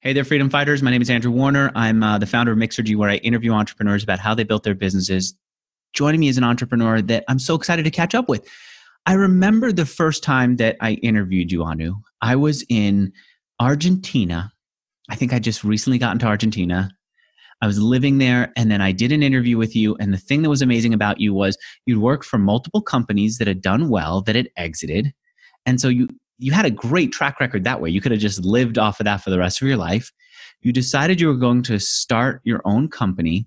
Hey there, freedom fighters. My name is Andrew Warner. I'm uh, the founder of Mixergy, where I interview entrepreneurs about how they built their businesses. Joining me is an entrepreneur that I'm so excited to catch up with. I remember the first time that I interviewed you, Anu. I was in Argentina. I think I just recently got into Argentina. I was living there, and then I did an interview with you. And the thing that was amazing about you was you'd worked for multiple companies that had done well, that had exited. And so you you had a great track record that way. You could have just lived off of that for the rest of your life. You decided you were going to start your own company,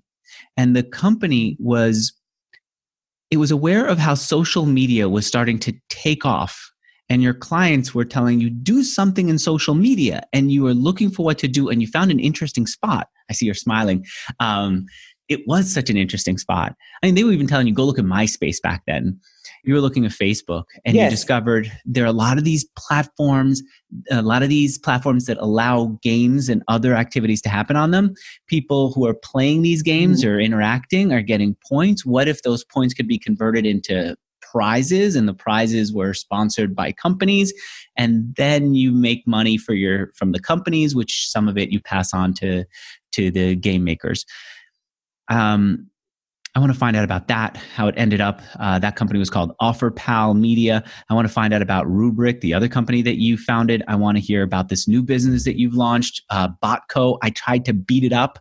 and the company was it was aware of how social media was starting to take off and your clients were telling you do something in social media and you were looking for what to do and you found an interesting spot i see you're smiling um, it was such an interesting spot i mean they were even telling you go look at myspace back then you were looking at Facebook and yes. you discovered there are a lot of these platforms, a lot of these platforms that allow games and other activities to happen on them. People who are playing these games mm-hmm. or interacting are getting points. What if those points could be converted into prizes and the prizes were sponsored by companies and then you make money for your from the companies which some of it you pass on to to the game makers um, I want to find out about that, how it ended up. Uh, that company was called OfferPal Media. I want to find out about Rubrik, the other company that you founded. I want to hear about this new business that you've launched, uh, Botco. I tried to beat it up,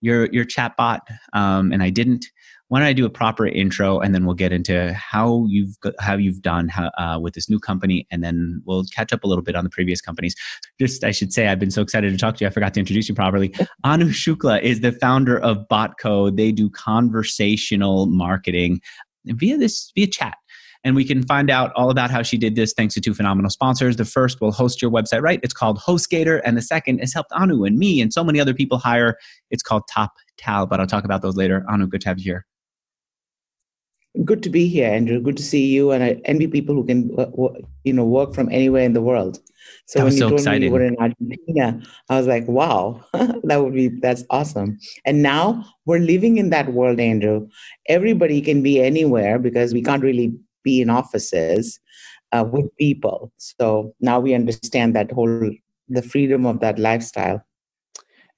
your your chatbot, um, and I didn't why don't I do a proper intro and then we'll get into how you've how you've done how, uh, with this new company, and then we'll catch up a little bit on the previous companies. Just I should say I've been so excited to talk to you. I forgot to introduce you properly. Anu Shukla is the founder of Botco. They do conversational marketing via this via chat. And we can find out all about how she did this thanks to two phenomenal sponsors. The first will host your website right. It's called HostGator. And the second has helped Anu and me and so many other people hire. It's called Top Tal, but I'll talk about those later. Anu, good to have you here. Good to be here, Andrew. Good to see you, and I envy people who can, you know, work from anywhere in the world. So when you so told exciting. me you were in Argentina, I was like, "Wow, that would be that's awesome." And now we're living in that world, Andrew. Everybody can be anywhere because we can't really be in offices uh, with people. So now we understand that whole the freedom of that lifestyle.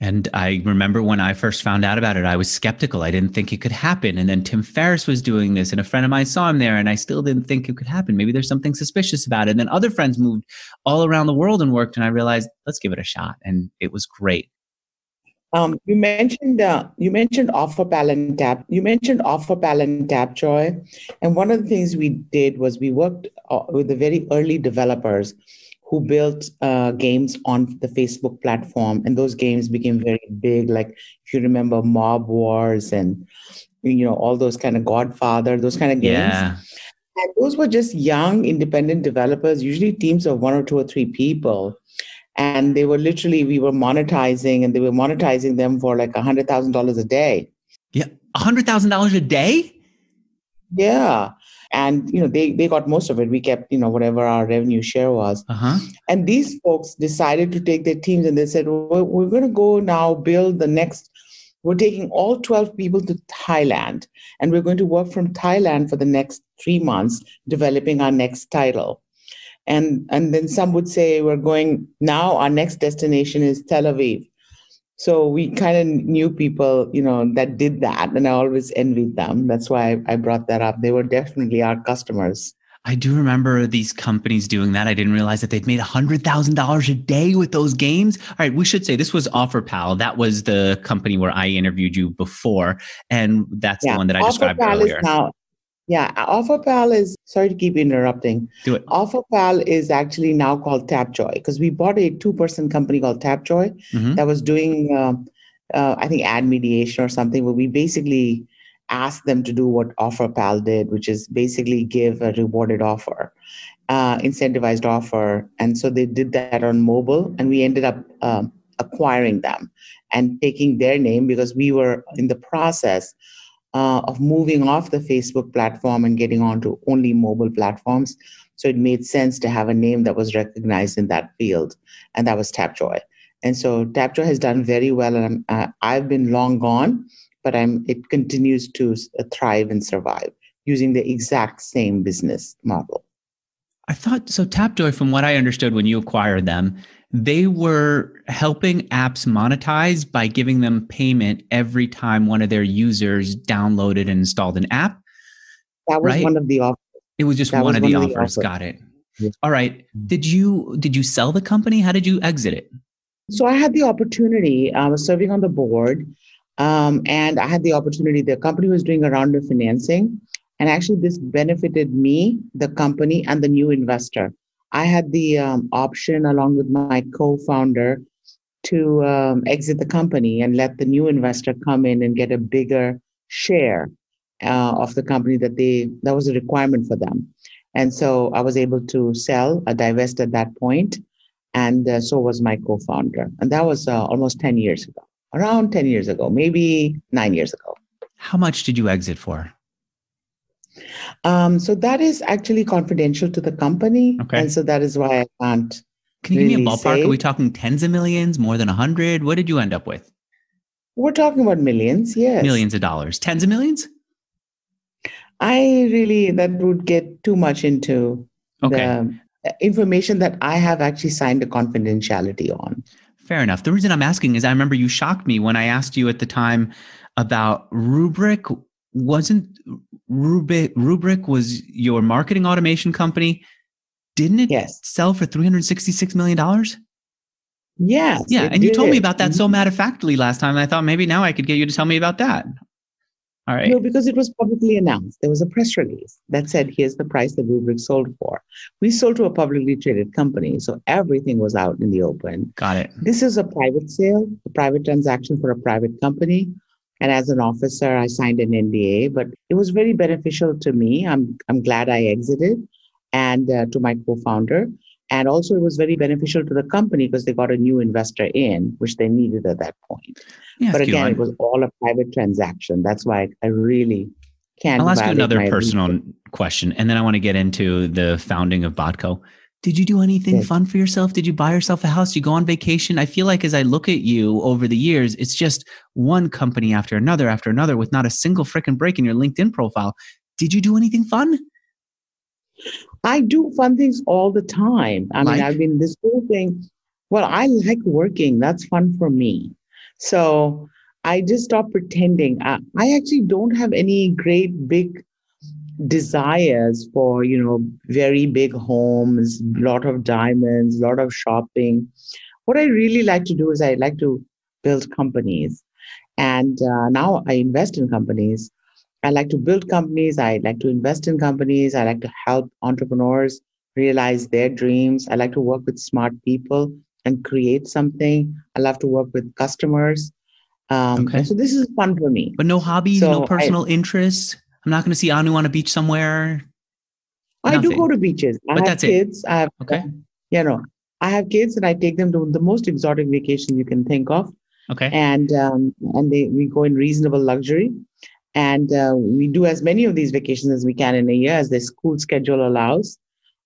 And I remember when I first found out about it, I was skeptical. I didn't think it could happen. And then Tim Ferriss was doing this, and a friend of mine saw him there, and I still didn't think it could happen. Maybe there's something suspicious about it. And then other friends moved all around the world and worked, and I realized, let's give it a shot. And it was great. Um, you mentioned uh, you mentioned OfferPal and Tap. You mentioned OfferPal and Tapjoy, and one of the things we did was we worked uh, with the very early developers who built uh, games on the Facebook platform, and those games became very big. Like if you remember Mob Wars and you know all those kind of Godfather, those kind of games. Yeah. And those were just young independent developers, usually teams of one or two or three people. And they were literally, we were monetizing and they were monetizing them for like a $100,000 a day. Yeah. a $100,000 a day? Yeah and you know they they got most of it. We kept you know whatever our revenue share was. Uh-huh. and these folks decided to take their teams and they said well, we're going to go now build the next we're taking all 12 people to thailand and we're going to work from thailand for the next three months developing our next title. And and then some would say we're going now our next destination is tel aviv so we kind of knew people, you know, that did that, and I always envied them. That's why I, brought that up. They were definitely our customers. I do remember these companies doing that. I didn't realize that they'd made $100,000 a day with those games. All right, we should say this was OfferPal. That was the company where I interviewed you before. And that's yeah, the one that I described earlier. Now, yeah, OfferPal is sorry to keep interrupting. Do it. OfferPal is actually now called Tapjoy because we bought a two-person company called Tapjoy mm-hmm. that was doing, uh, uh, I think, ad mediation or something. Where we basically asked them to do what OfferPal did, which is basically give a rewarded offer, uh, incentivized offer, and so they did that on mobile, and we ended up um, acquiring them and taking their name because we were in the process uh, of moving off the Facebook platform and getting onto only mobile platforms. So it made sense to have a name that was recognized in that field, and that was Tapjoy. And so Tapjoy has done very well, and uh, I've been long gone, but I'm it continues to uh, thrive and survive using the exact same business model. I thought so. Tapjoy, from what I understood when you acquired them, they were helping apps monetize by giving them payment every time one of their users downloaded and installed an app. That was right? one of the offers. It was just one, was of, the, of the offers. Got it. All right. Did you did you sell the company? How did you exit it? So I had the opportunity. I was serving on the board, um, and I had the opportunity. The company was doing a round of financing, and actually, this benefited me, the company, and the new investor. I had the um, option, along with my co-founder, to um, exit the company and let the new investor come in and get a bigger share uh, of the company that they that was a requirement for them. And so I was able to sell, a divest at that point, and uh, so was my co-founder. And that was uh, almost 10 years ago, around 10 years ago, maybe nine years ago. How much did you exit for? Um, so that is actually confidential to the company. Okay. And so that is why I can't. Can you really give me a ballpark? Say. Are we talking tens of millions, more than a hundred? What did you end up with? We're talking about millions, yes. Millions of dollars. Tens of millions? I really, that would get too much into okay. the information that I have actually signed a confidentiality on. Fair enough. The reason I'm asking is I remember you shocked me when I asked you at the time about rubric Wasn't Rubrik, Rubrik was your marketing automation company? Didn't it yes. sell for $366 million? Yes. Yeah. And you told me about that so mm-hmm. matter of factly last time. I thought maybe now I could get you to tell me about that. All right. No, because it was publicly announced. There was a press release that said, here's the price that Rubrik sold for. We sold to a publicly traded company, so everything was out in the open. Got it. This is a private sale, a private transaction for a private company. And as an officer, I signed an NDA, but it was very beneficial to me. I'm, I'm glad I exited and uh, to my co founder. And also, it was very beneficial to the company because they got a new investor in, which they needed at that point. Yes, but again, it was all a private transaction. That's why I really can't. I'll ask you another personal question, and then I want to get into the founding of Botco. Did you do anything yes. fun for yourself? Did you buy yourself a house? Did you go on vacation? I feel like as I look at you over the years, it's just one company after another after another with not a single freaking break in your LinkedIn profile. Did you do anything fun? I do fun things all the time. I like? mean, I've been this whole thing. Well, I like working. That's fun for me. So I just stop pretending. I, I actually don't have any great big desires for, you know, very big homes, a lot of diamonds, a lot of shopping. What I really like to do is I like to build companies. And uh, now I invest in companies. I like to build companies. I like to invest in companies. I like to help entrepreneurs realize their dreams. I like to work with smart people and create something. I love to work with customers. Um, okay. So this is fun for me. But no hobbies, so no personal I, interests. I'm not going to see Anu on a beach somewhere. I do go to beaches. I but have kids. It. I have, okay. You know, I have kids, and I take them to the most exotic vacation you can think of. Okay. And um, and they we go in reasonable luxury and uh, we do as many of these vacations as we can in a year as the school schedule allows.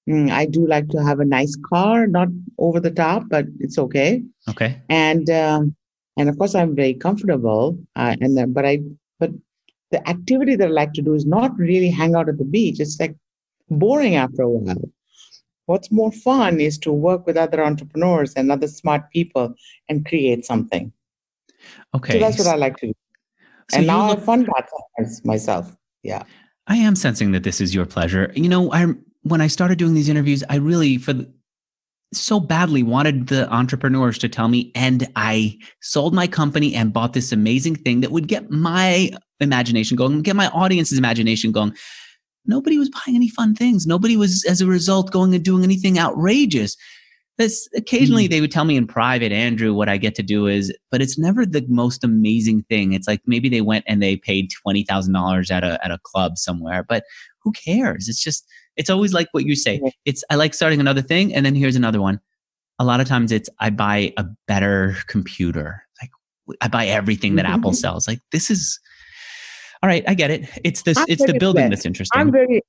Mm, I do like to have a nice car, not over the top, but it's okay. Okay. And um, and of course, I'm very comfortable. Uh, and then, but I but the activity that I like to do is not really hang out at the beach. It's like boring after a while. What's more fun is to work with other entrepreneurs and other smart people and create something. Okay. So that's what I like to do. So and now look, I fund that myself. Yeah. I am sensing that this is your pleasure. You know, I when I started doing these interviews, I really for the, so badly wanted the entrepreneurs to tell me, and I sold my company and bought this amazing thing that would get my imagination going, get my audience's imagination going. Nobody was buying any fun things. Nobody was, as a result, going and doing anything outrageous. This occasionally mm. they would tell me in private, Andrew, what I get to do is, but it's never the most amazing thing. It's like maybe they went and they paid twenty thousand dollars at a at a club somewhere, but who cares? It's just it's always like what you say. It's I like starting another thing, and then here's another one. A lot of times it's I buy a better computer. Like I buy everything that mm-hmm. Apple sells. Like this is all right. I get it. It's this. I'm it's the building blessed. that's interesting. I'm very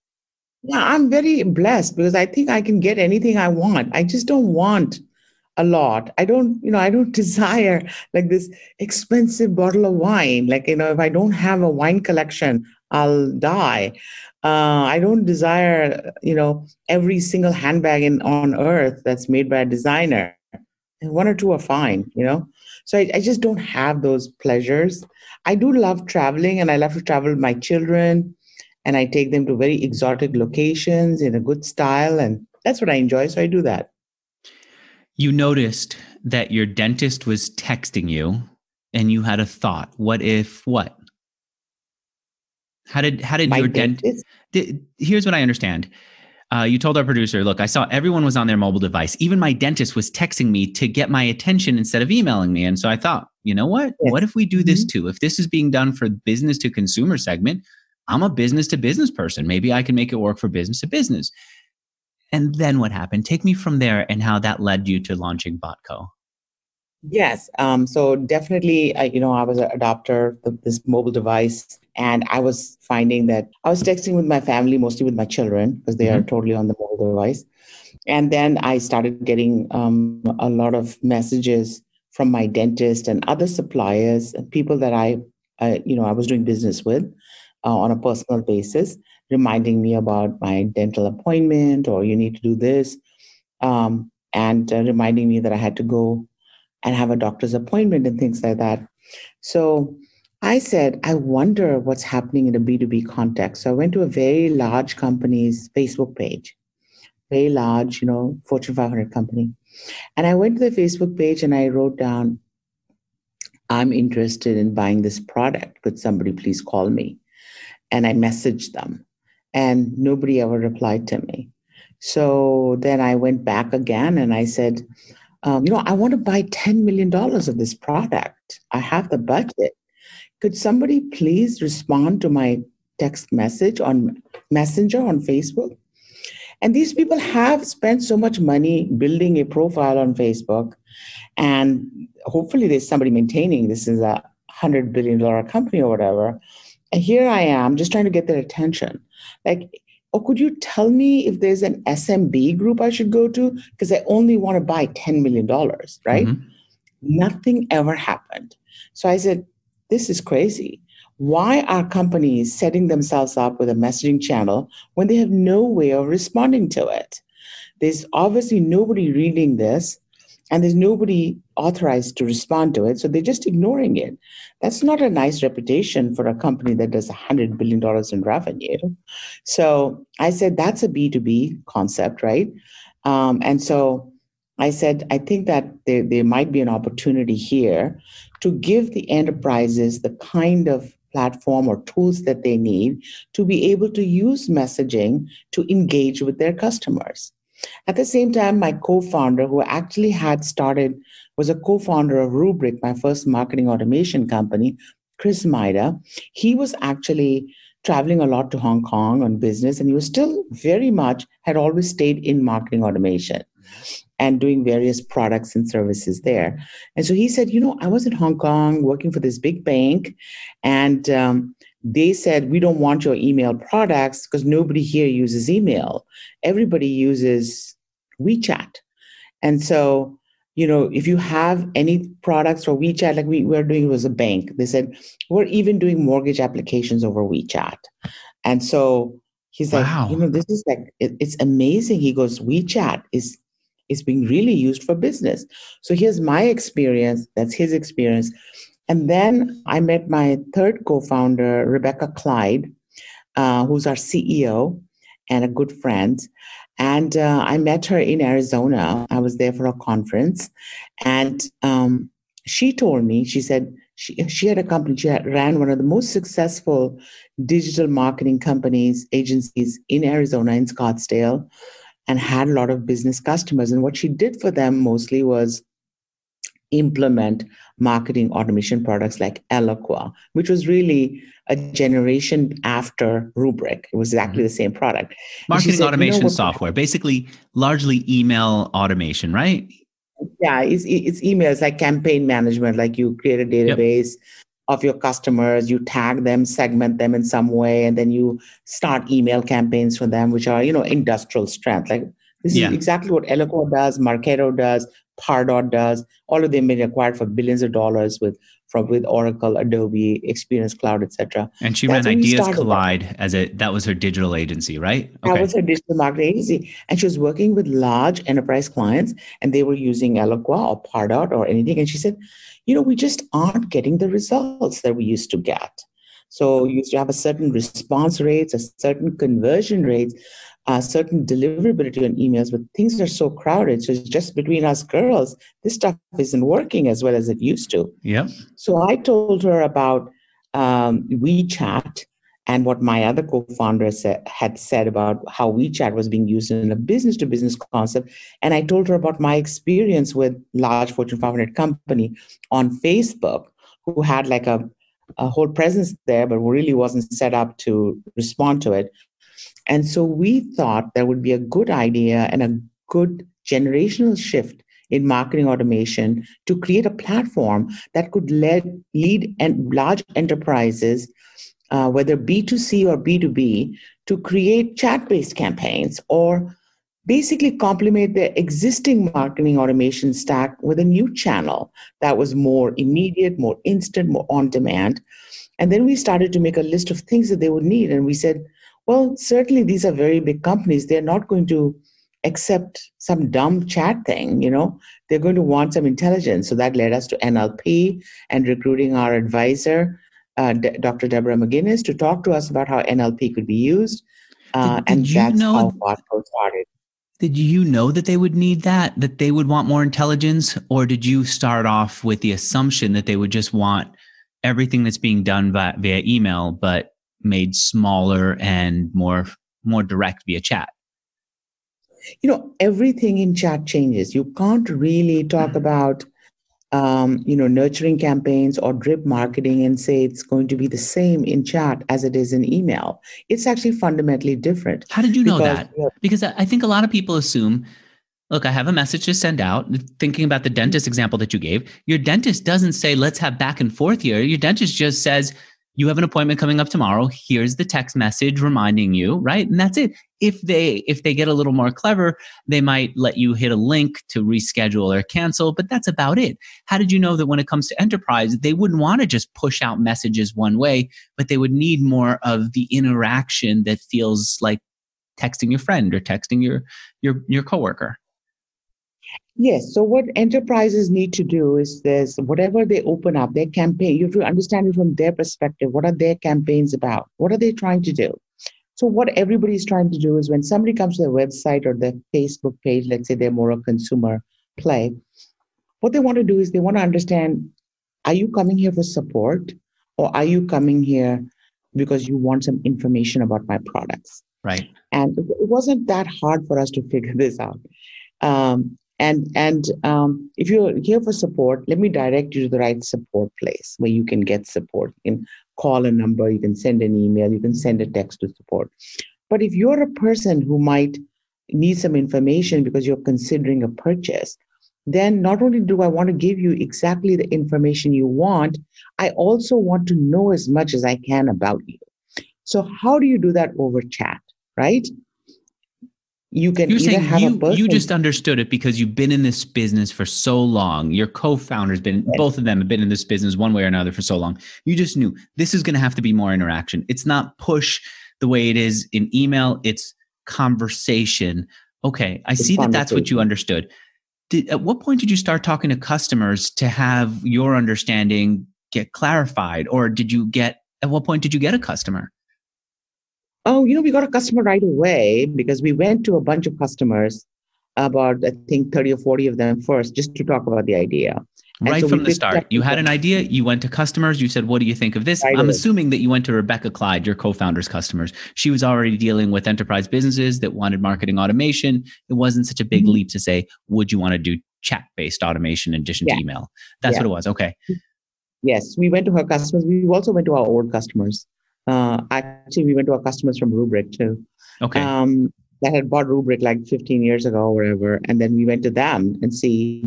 yeah, I'm very blessed because I think I can get anything I want. I just don't want a lot. I don't, you know, I don't desire like this expensive bottle of wine. Like, you know, if I don't have a wine collection, I'll die. Uh, I don't desire, you know, every single handbag in on earth that's made by a designer. and one or two are fine, you know. So I, I just don't have those pleasures. I do love traveling, and I love to travel with my children, and I take them to very exotic locations in a good style, and that's what I enjoy. So I do that. You noticed that your dentist was texting you, and you had a thought. What if what? How did how did My your dentist? Did, here's what I understand. Uh, you told our producer, look, I saw everyone was on their mobile device. Even my dentist was texting me to get my attention instead of emailing me. And so I thought, you know what? Yeah. What if we do this mm-hmm. too? If this is being done for business to consumer segment, I'm a business to business person. Maybe I can make it work for business to business. And then what happened? Take me from there and how that led you to launching Botco. Yes. Um, so definitely, uh, you know, I was an adopter of this mobile device and I was finding that I was texting with my family, mostly with my children, because they mm-hmm. are totally on the mobile device. And then I started getting um, a lot of messages from my dentist and other suppliers and people that I, uh, you know, I was doing business with uh, on a personal basis, reminding me about my dental appointment or you need to do this, um, and uh, reminding me that I had to go and have a doctor's appointment and things like that. So I said, I wonder what's happening in a B2B context. So I went to a very large company's Facebook page, very large, you know, Fortune 500 company. And I went to the Facebook page and I wrote down, I'm interested in buying this product. Could somebody please call me? And I messaged them and nobody ever replied to me. So then I went back again and I said, um, you know, I want to buy $10 million of this product. I have the budget could somebody please respond to my text message on Messenger on Facebook? And these people have spent so much money building a profile on Facebook, and hopefully there's somebody maintaining this is a hundred billion dollar company or whatever. And here I am just trying to get their attention. Like, or could you tell me if there's an SMB group I should go to? Because I only want to buy $10 million, right? Mm-hmm. Nothing ever happened. So I said, this is crazy. Why are companies setting themselves up with a messaging channel when they have no way of responding to it? There's obviously nobody reading this and there's nobody authorized to respond to it. So they're just ignoring it. That's not a nice reputation for a company that does $100 billion in revenue. So I said, that's a B2B concept, right? Um, and so I said, I think that there, there might be an opportunity here to give the enterprises the kind of platform or tools that they need to be able to use messaging to engage with their customers. At the same time, my co founder, who actually had started, was a co founder of Rubrik, my first marketing automation company, Chris Maida. He was actually traveling a lot to Hong Kong on business, and he was still very much had always stayed in marketing automation and doing various products and services there. And so he said, You know, I was in Hong Kong working for this big bank, and um, they said, We don't want your email products because nobody here uses email. Everybody uses WeChat. And so, you know, if you have any products for WeChat, like we were doing was a bank, they said, We're even doing mortgage applications over WeChat. And so he's wow. like, You know, this is like, it, it's amazing. He goes, WeChat is is being really used for business. So here's my experience, that's his experience. And then I met my third co founder, Rebecca Clyde, uh, who's our CEO and a good friend. And uh, I met her in Arizona. I was there for a conference. And um, she told me, she said, she, she had a company, she had, ran one of the most successful digital marketing companies, agencies in Arizona, in Scottsdale and had a lot of business customers. And what she did for them mostly was implement marketing automation products like Eloqua, which was really a generation after Rubrik. It was exactly mm-hmm. the same product. Marketing said, automation you know software, basically largely email automation, right? Yeah, it's, it's emails like campaign management, like you create a database. Yep of your customers you tag them segment them in some way and then you start email campaigns for them which are you know industrial strength like this yeah. is exactly what Eloqua does marketo does Pardot does. All of them been acquired for billions of dollars with from with Oracle, Adobe, Experience Cloud, etc. And she That's ran Ideas Collide as a that was her digital agency, right? Okay. That was her digital marketing agency, and she was working with large enterprise clients, and they were using Eloqua or Pardot or anything. And she said, you know, we just aren't getting the results that we used to get. So you used to have a certain response rates, a certain conversion rates, a certain deliverability on emails, but things are so crowded. So it's just between us girls, this stuff isn't working as well as it used to. Yeah. So I told her about um, WeChat and what my other co-founder had said about how WeChat was being used in a business-to-business concept, and I told her about my experience with large Fortune 500 company on Facebook, who had like a a whole presence there, but really wasn't set up to respond to it. And so we thought there would be a good idea and a good generational shift in marketing automation to create a platform that could lead, lead and large enterprises, uh, whether B2C or B2B, to create chat based campaigns or basically complement their existing marketing automation stack with a new channel that was more immediate, more instant, more on demand. And then we started to make a list of things that they would need. And we said, well, certainly these are very big companies. They're not going to accept some dumb chat thing, you know, they're going to want some intelligence. So that led us to NLP and recruiting our advisor, uh, D- Dr. Deborah McGinnis, to talk to us about how NLP could be used. Uh, did, did and that's know, how Botco started. Did you know that they would need that, that they would want more intelligence? Or did you start off with the assumption that they would just want everything that's being done via, via email, but made smaller and more more direct via chat? You know, everything in chat changes. You can't really talk mm-hmm. about um, you know, nurturing campaigns or drip marketing and say it's going to be the same in chat as it is in email. It's actually fundamentally different. How did you know because, that? Because I think a lot of people assume, look, I have a message to send out. Thinking about the dentist example that you gave, your dentist doesn't say, let's have back and forth here. Your dentist just says, you have an appointment coming up tomorrow. Here's the text message reminding you right? And that's it. If they if they get a little more clever they might let you hit a link to reschedule or cancel but that's about it. How did you know that when it comes to enterprise they wouldn't want to just push out messages one way but they would need more of the interaction that feels like texting your friend or texting your your your coworker Yes. So what enterprises need to do is this whatever they open up, their campaign, you have to understand it from their perspective. What are their campaigns about? What are they trying to do? So what everybody's trying to do is when somebody comes to their website or their Facebook page, let's say they're more a consumer play, what they want to do is they want to understand, are you coming here for support or are you coming here because you want some information about my products? Right. And it wasn't that hard for us to figure this out. Um, and and um, if you're here for support let me direct you to the right support place where you can get support. You can call a number you can send an email you can send a text to support. But if you're a person who might need some information because you're considering a purchase then not only do i want to give you exactly the information you want i also want to know as much as i can about you. So how do you do that over chat right you can You're saying you, you just understood it because you've been in this business for so long. Your co-founders been both of them have been in this business one way or another for so long. You just knew this is going to have to be more interaction. It's not push the way it is in email. It's conversation. Okay, I it's see that that's what you understood. Did, at what point did you start talking to customers to have your understanding get clarified, or did you get? At what point did you get a customer? Oh, you know, we got a customer right away because we went to a bunch of customers, about I think 30 or 40 of them first, just to talk about the idea. And right so from the start, you had an idea, you went to customers, you said, What do you think of this? Right I'm assuming that you went to Rebecca Clyde, your co founder's customers. She was already dealing with enterprise businesses that wanted marketing automation. It wasn't such a big mm-hmm. leap to say, Would you want to do chat based automation in addition yeah. to email? That's yeah. what it was. Okay. Yes, we went to her customers. We also went to our old customers. Uh, actually, we went to our customers from Rubrik too. Okay. Um, that had bought Rubrik like 15 years ago or whatever. And then we went to them and see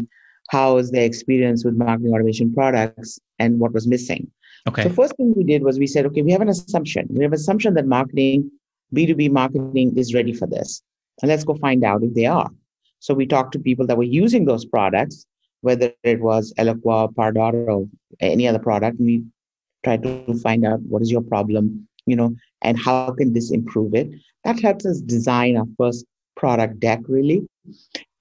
how is their experience with marketing automation products and what was missing. Okay. The first thing we did was we said, okay, we have an assumption. We have an assumption that marketing, B2B marketing is ready for this. And let's go find out if they are. So we talked to people that were using those products, whether it was Eloqua, Pardot, or any other product. We tried to find out what is your problem, you know, and how can this improve it. That helps us design our first product deck, really.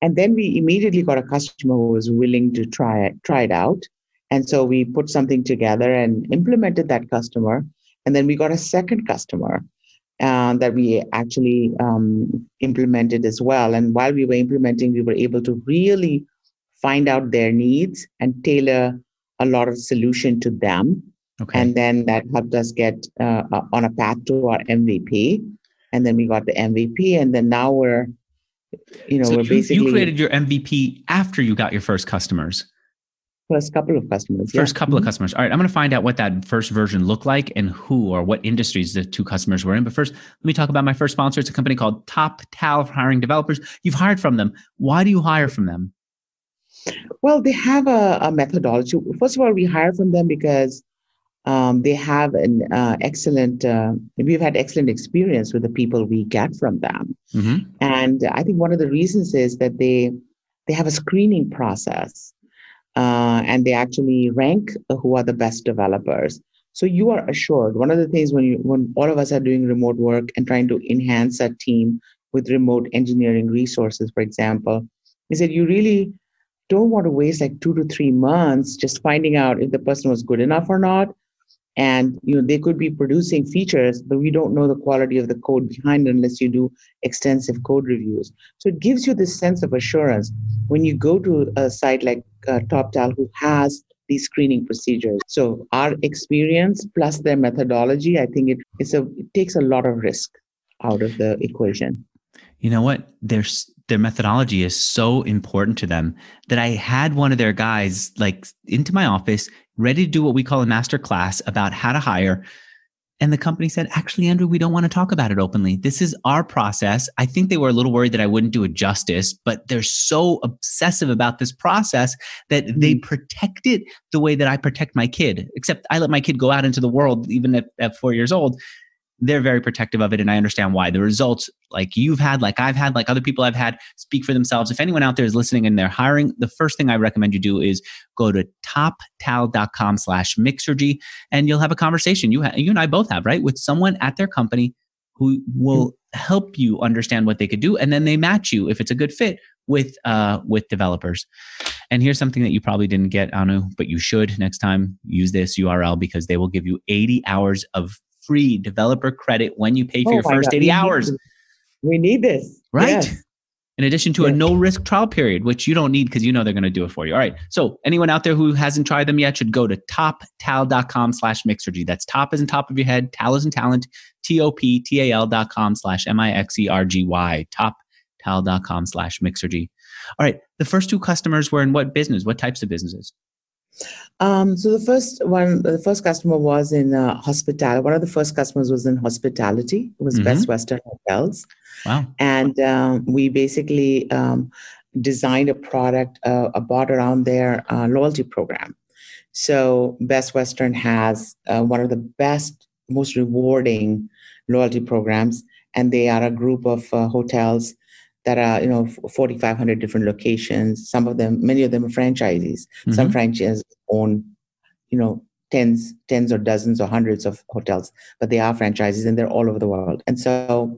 And then we immediately got a customer who was willing to try it, try it out. And so we put something together and implemented that customer. And then we got a second customer uh, that we actually um, implemented as well. And while we were implementing, we were able to really find out their needs and tailor a lot of solution to them. Okay. And then that helped us get uh, on a path to our MVP. And then we got the MVP, and then now we're, you know, so we're you, basically you created your MVP after you got your first customers first couple of customers. First yeah. couple mm-hmm. of customers. All right, I'm going to find out what that first version looked like and who or what industries the two customers were in. But first, let me talk about my first sponsor. It's a company called Toptal for hiring developers. You've hired from them. Why do you hire from them? Well, they have a, a methodology. First of all, we hire from them because um, they have an uh, excellent. Uh, we've had excellent experience with the people we get from them, mm-hmm. and I think one of the reasons is that they they have a screening process uh, and they actually rank who are the best developers. So you are assured. One of the things when you when all of us are doing remote work and trying to enhance a team with remote engineering resources, for example, is that you really don't want to waste like two to three months just finding out if the person was good enough or not and you know they could be producing features but we don't know the quality of the code behind it unless you do extensive code reviews. So it gives you this sense of assurance when you go to a site like uh, toptal who has these screening procedures. So our experience plus their methodology i think it, a, it takes a lot of risk out of the equation. You know what? There's their methodology is so important to them that I had one of their guys like into my office ready to do what we call a master class about how to hire. And the company said, actually, Andrew, we don't want to talk about it openly. This is our process. I think they were a little worried that I wouldn't do it justice, but they're so obsessive about this process that they mm-hmm. protect it the way that I protect my kid, except I let my kid go out into the world, even at, at four years old they're very protective of it and i understand why. The results like you've had like i've had like other people i've had speak for themselves. If anyone out there is listening and they're hiring the first thing i recommend you do is go to toptal.com slash mixergy and you'll have a conversation. You, ha- you and i both have right with someone at their company who will help you understand what they could do and then they match you if it's a good fit with uh with developers. And here's something that you probably didn't get anu but you should next time. Use this url because they will give you 80 hours of free developer credit when you pay for oh your first God. 80 we hours. Need we need this. Right? Yes. In addition to yes. a no risk trial period, which you don't need because you know they're going to do it for you. All right. So anyone out there who hasn't tried them yet should go to toptal.com slash mixergy. That's top is in top of your head. Tal is in talent. T-O-P-T-A-L dot com slash M-I-X-E-R-G-Y. Toptal.com slash mixergy. All right. The first two customers were in what business? What types of businesses? Um, so the first one, the first customer was in uh, hospitality. One of the first customers was in hospitality. It was mm-hmm. Best Western Hotels. Wow! And um, we basically um, designed a product, uh, a bot around their uh, loyalty program. So Best Western has uh, one of the best, most rewarding loyalty programs, and they are a group of uh, hotels that are you know 4500 different locations. Some of them many of them are franchisees. Mm-hmm. some franchises own you know tens tens or dozens or hundreds of hotels but they are franchises and they're all over the world. And so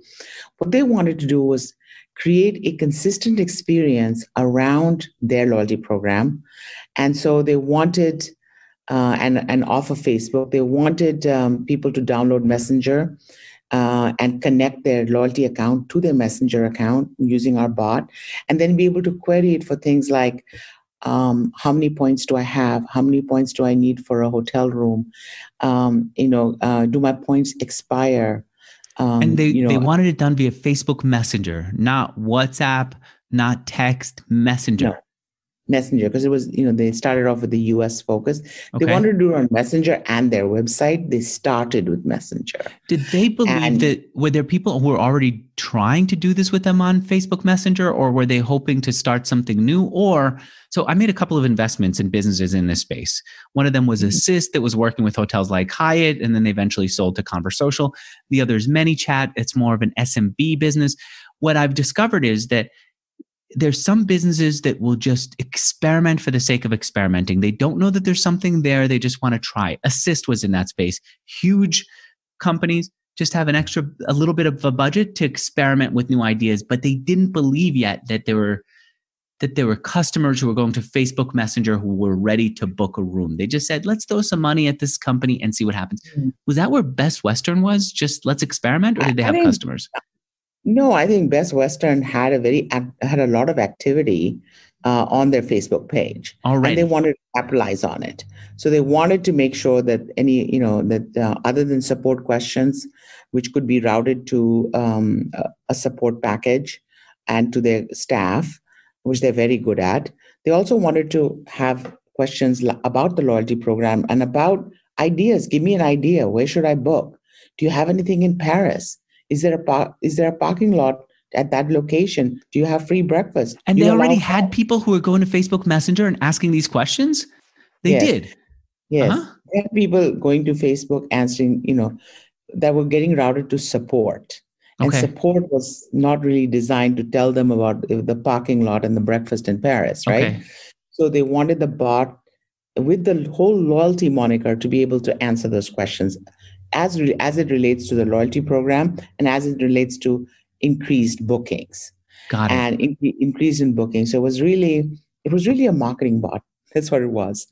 what they wanted to do was create a consistent experience around their loyalty program. And so they wanted uh, and and off of facebook. They wanted um, people to download messenger uh, and connect their loyalty account to their messenger account using our bot and then be able to query it for things like um, how many points do i have? How many points do i need for a hotel room? Um, you know uh, do my points expire? Um, and they, you know, they wanted it done via facebook messenger not whatsapp not text messenger. No. Messenger because it was, you know, they started off with the US focus. Okay. They wanted to do it on Messenger and their website. They started with Messenger. Did they believe and, that were there people who were already trying to do this with them on Facebook Messenger or were they hoping to start something new? Or so I made a couple of investments in businesses in this space. One of them was mm-hmm. Assist that was working with hotels like Hyatt, and then they eventually sold to Conversocial. The other is ManyChat. It's more of an SMB business. What I've discovered is that there's some businesses that will just experiment for the sake of experimenting. They don't know that there's something there. They just want to try. Assist was in that space. Huge companies just have an extra, a little bit of a budget to experiment with new ideas, but they didn't believe yet that there were that there were customers who were going to Facebook Messenger who were ready to book a room. They just said, let's throw some money at this company and see what happens. Mm-hmm. Was that where Best Western was? Just let's experiment, or did they have I customers? No, I think Best Western had a very had a lot of activity uh, on their Facebook page, and they wanted to capitalize on it. So they wanted to make sure that any, you know, that uh, other than support questions, which could be routed to um, a support package and to their staff, which they're very good at, they also wanted to have questions about the loyalty program and about ideas. Give me an idea. Where should I book? Do you have anything in Paris? Is there a par- is there a parking lot at that location? Do you have free breakfast? And they already had people who were going to Facebook Messenger and asking these questions. They yes. did. Yes, uh-huh. they had people going to Facebook answering. You know, that were getting routed to support. And okay. support was not really designed to tell them about the parking lot and the breakfast in Paris, right? Okay. So they wanted the bot with the whole loyalty moniker to be able to answer those questions as re- as it relates to the loyalty program and as it relates to increased bookings Got it. and in- increase in bookings. So it was really it was really a marketing bot. That's what it was.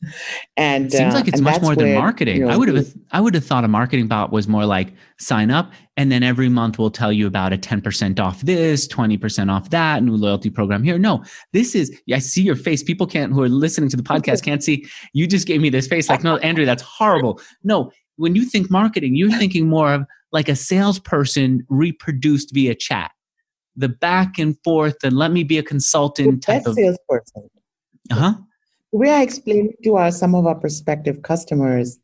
And it seems uh, like it's much more than marketing. You know, I would have I would have thought a marketing bot was more like sign up and then every month we'll tell you about a 10% off this, 20% off that, new loyalty program here. No, this is I see your face. People can't who are listening to the podcast can't see. You just gave me this face like, no, Andrew, that's horrible. No, when you think marketing, you're thinking more of like a salesperson reproduced via chat. The back and forth and let me be a consultant type of salesperson. Uh-huh. The way I explain it to our some of our prospective customers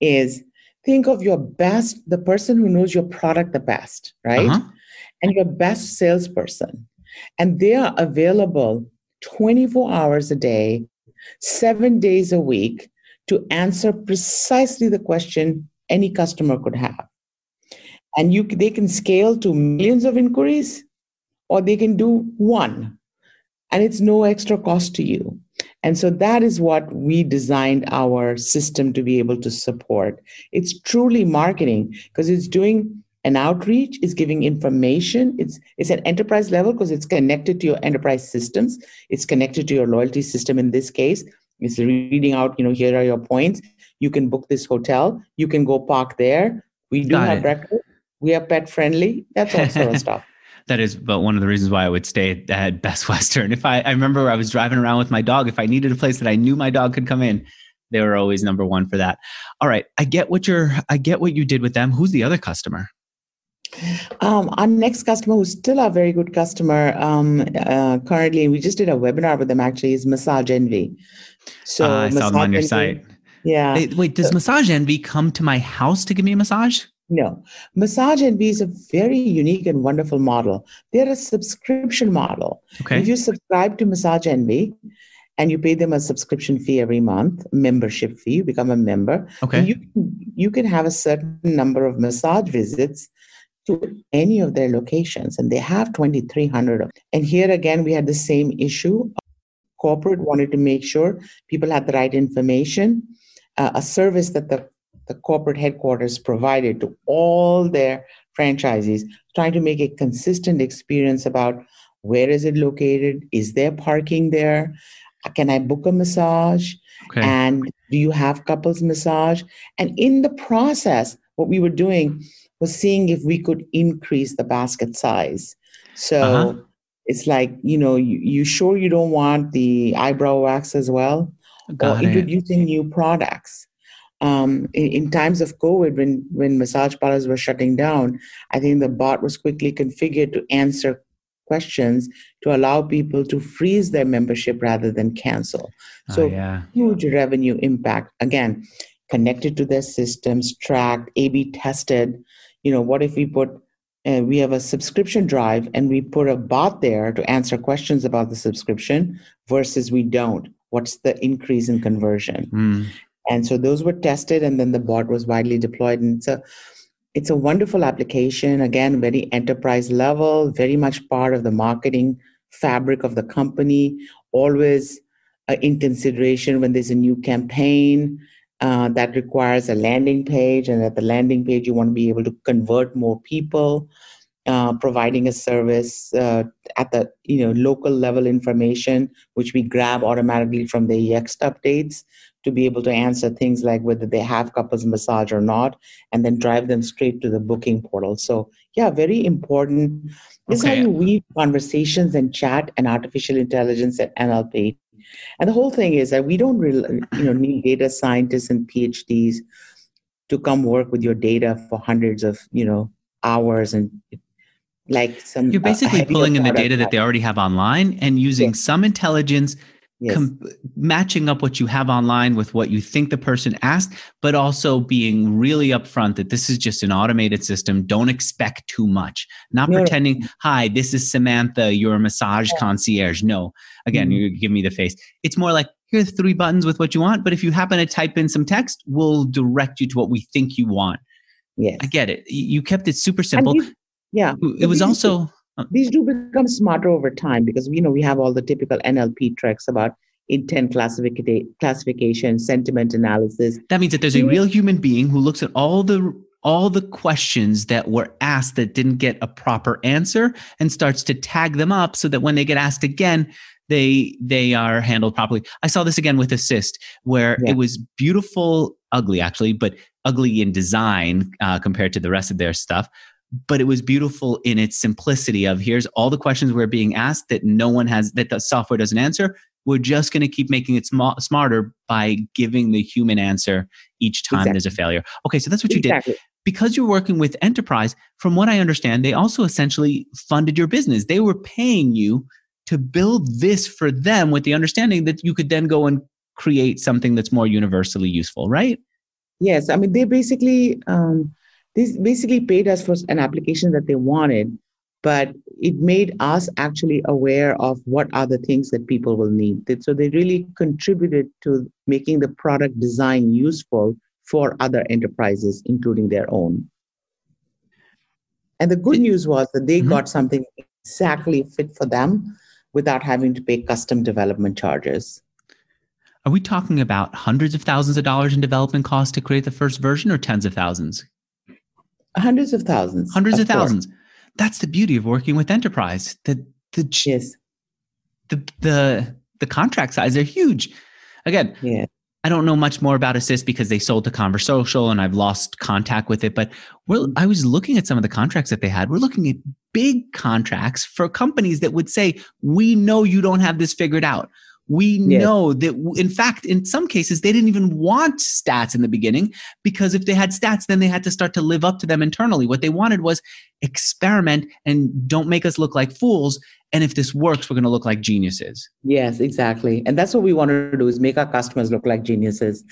is think of your best, the person who knows your product the best, right? Uh-huh. And your best salesperson. And they are available 24 hours a day, seven days a week to answer precisely the question any customer could have. And you, they can scale to millions of inquiries or they can do one, and it's no extra cost to you. And so that is what we designed our system to be able to support. It's truly marketing because it's doing an outreach, it's giving information. It's it's an enterprise level because it's connected to your enterprise systems. It's connected to your loyalty system in this case. It's reading out, you know, here are your points. You can book this hotel. You can go park there. We do Got have it. breakfast. We are pet friendly. That's all sort of stuff. That is but one of the reasons why I would stay at Best Western. If I, I remember I was driving around with my dog, if I needed a place that I knew my dog could come in, they were always number one for that. All right. I get what you're I get what you did with them. Who's the other customer? Um, our next customer, who's still a very good customer, um, uh, currently, we just did a webinar with them actually, is Massage Envy. So uh, I saw them on your Envy, site. Yeah. Wait, wait, does Massage Envy come to my house to give me a massage? No. Massage Envy is a very unique and wonderful model. They're a subscription model. Okay. If you subscribe to Massage Envy and you pay them a subscription fee every month, membership fee, you become a member. Okay. You, you can have a certain number of massage visits to any of their locations, and they have 2,300 of them. And here again, we had the same issue. Corporate wanted to make sure people had the right information, uh, a service that the, the corporate headquarters provided to all their franchisees, trying to make a consistent experience about where is it located? Is there parking there? Can I book a massage? Okay. And do you have couples massage? And in the process, what we were doing was seeing if we could increase the basket size. So uh-huh. it's like, you know, you, you sure you don't want the eyebrow wax as well? Got or it. introducing new products. Um, in, in, times of COVID, when, when massage parlors were shutting down, I think the bot was quickly configured to answer questions to allow people to freeze their membership rather than cancel. Oh, so, oh, yeah. huge revenue impact. Again, connected to their systems, tracked, A B tested you know, what if we put uh, we have a subscription drive and we put a bot there to answer questions about the subscription versus we don't? What's the increase in conversion? Mm. and so those were tested and then the bot was widely deployed. And it's a it's a wonderful application. Again very enterprise level very much part of the marketing fabric of the company, always uh, in consideration when there's a new campaign uh, that requires a landing page, and at the landing page, you want to be able to convert more people. Uh, providing a service uh, at the you know local level information, which we grab automatically from the Yext updates to be able to answer things like whether they have couples massage or not, and then drive them straight to the booking portal. So yeah, very important. This okay. is how you weave conversations and chat and artificial intelligence and NLP. And the whole thing is that we don't really, you know, need data scientists and PhDs to come work with your data for hundreds of, you know, hours and like some you're basically uh, pulling in the data that they already have online and using yes. some intelligence yes. com- matching up what you have online with what you think the person asked but also being really upfront that this is just an automated system don't expect too much not no. pretending hi this is samantha you're a massage yeah. concierge no again mm-hmm. you give me the face it's more like here's three buttons with what you want but if you happen to type in some text we'll direct you to what we think you want yeah i get it you kept it super simple yeah. It was also these do become smarter over time because you know we have all the typical NLP tricks about intent classification, sentiment analysis. That means that there's a real human being who looks at all the all the questions that were asked that didn't get a proper answer and starts to tag them up so that when they get asked again they they are handled properly. I saw this again with Assist where yeah. it was beautiful, ugly actually, but ugly in design uh, compared to the rest of their stuff but it was beautiful in its simplicity of here's all the questions we're being asked that no one has that the software doesn't answer. We're just going to keep making it sm- smarter by giving the human answer each time exactly. there's a failure. Okay so that's what you exactly. did because you're working with enterprise from what i understand they also essentially funded your business. They were paying you to build this for them with the understanding that you could then go and create something that's more universally useful right? Yes i mean they basically um, they basically paid us for an application that they wanted, but it made us actually aware of what are the things that people will need. So they really contributed to making the product design useful for other enterprises, including their own. And the good news was that they mm-hmm. got something exactly fit for them without having to pay custom development charges. Are we talking about hundreds of thousands of dollars in development costs to create the first version or tens of thousands? Hundreds of thousands. Hundreds of, of thousands. That's the beauty of working with enterprise. The the yes. the the the contract size are huge. Again, yeah. I don't know much more about Assist because they sold to Conversocial and I've lost contact with it. But we're, mm-hmm. I was looking at some of the contracts that they had. We're looking at big contracts for companies that would say, "We know you don't have this figured out. We yes. know that, in fact, in some cases, they didn't even want stats in the beginning because if they had stats, then they had to start to live up to them internally. What they wanted was experiment and don't make us look like fools. And if this works, we're going to look like geniuses. Yes, exactly. And that's what we want to do is make our customers look like geniuses.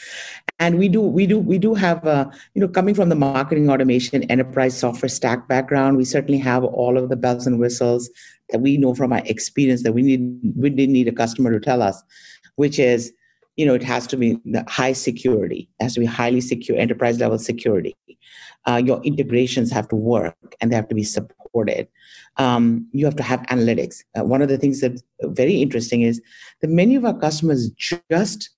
And we do, we do, we do have, a, you know, coming from the marketing automation enterprise software stack background, we certainly have all of the bells and whistles that we know from our experience that we need we didn't need a customer to tell us, which is, you know, it has to be the high security, it has to be highly secure, enterprise level security. Uh, your integrations have to work and they have to be supported. Um, you have to have analytics. Uh, one of the things that's very interesting is that many of our customers just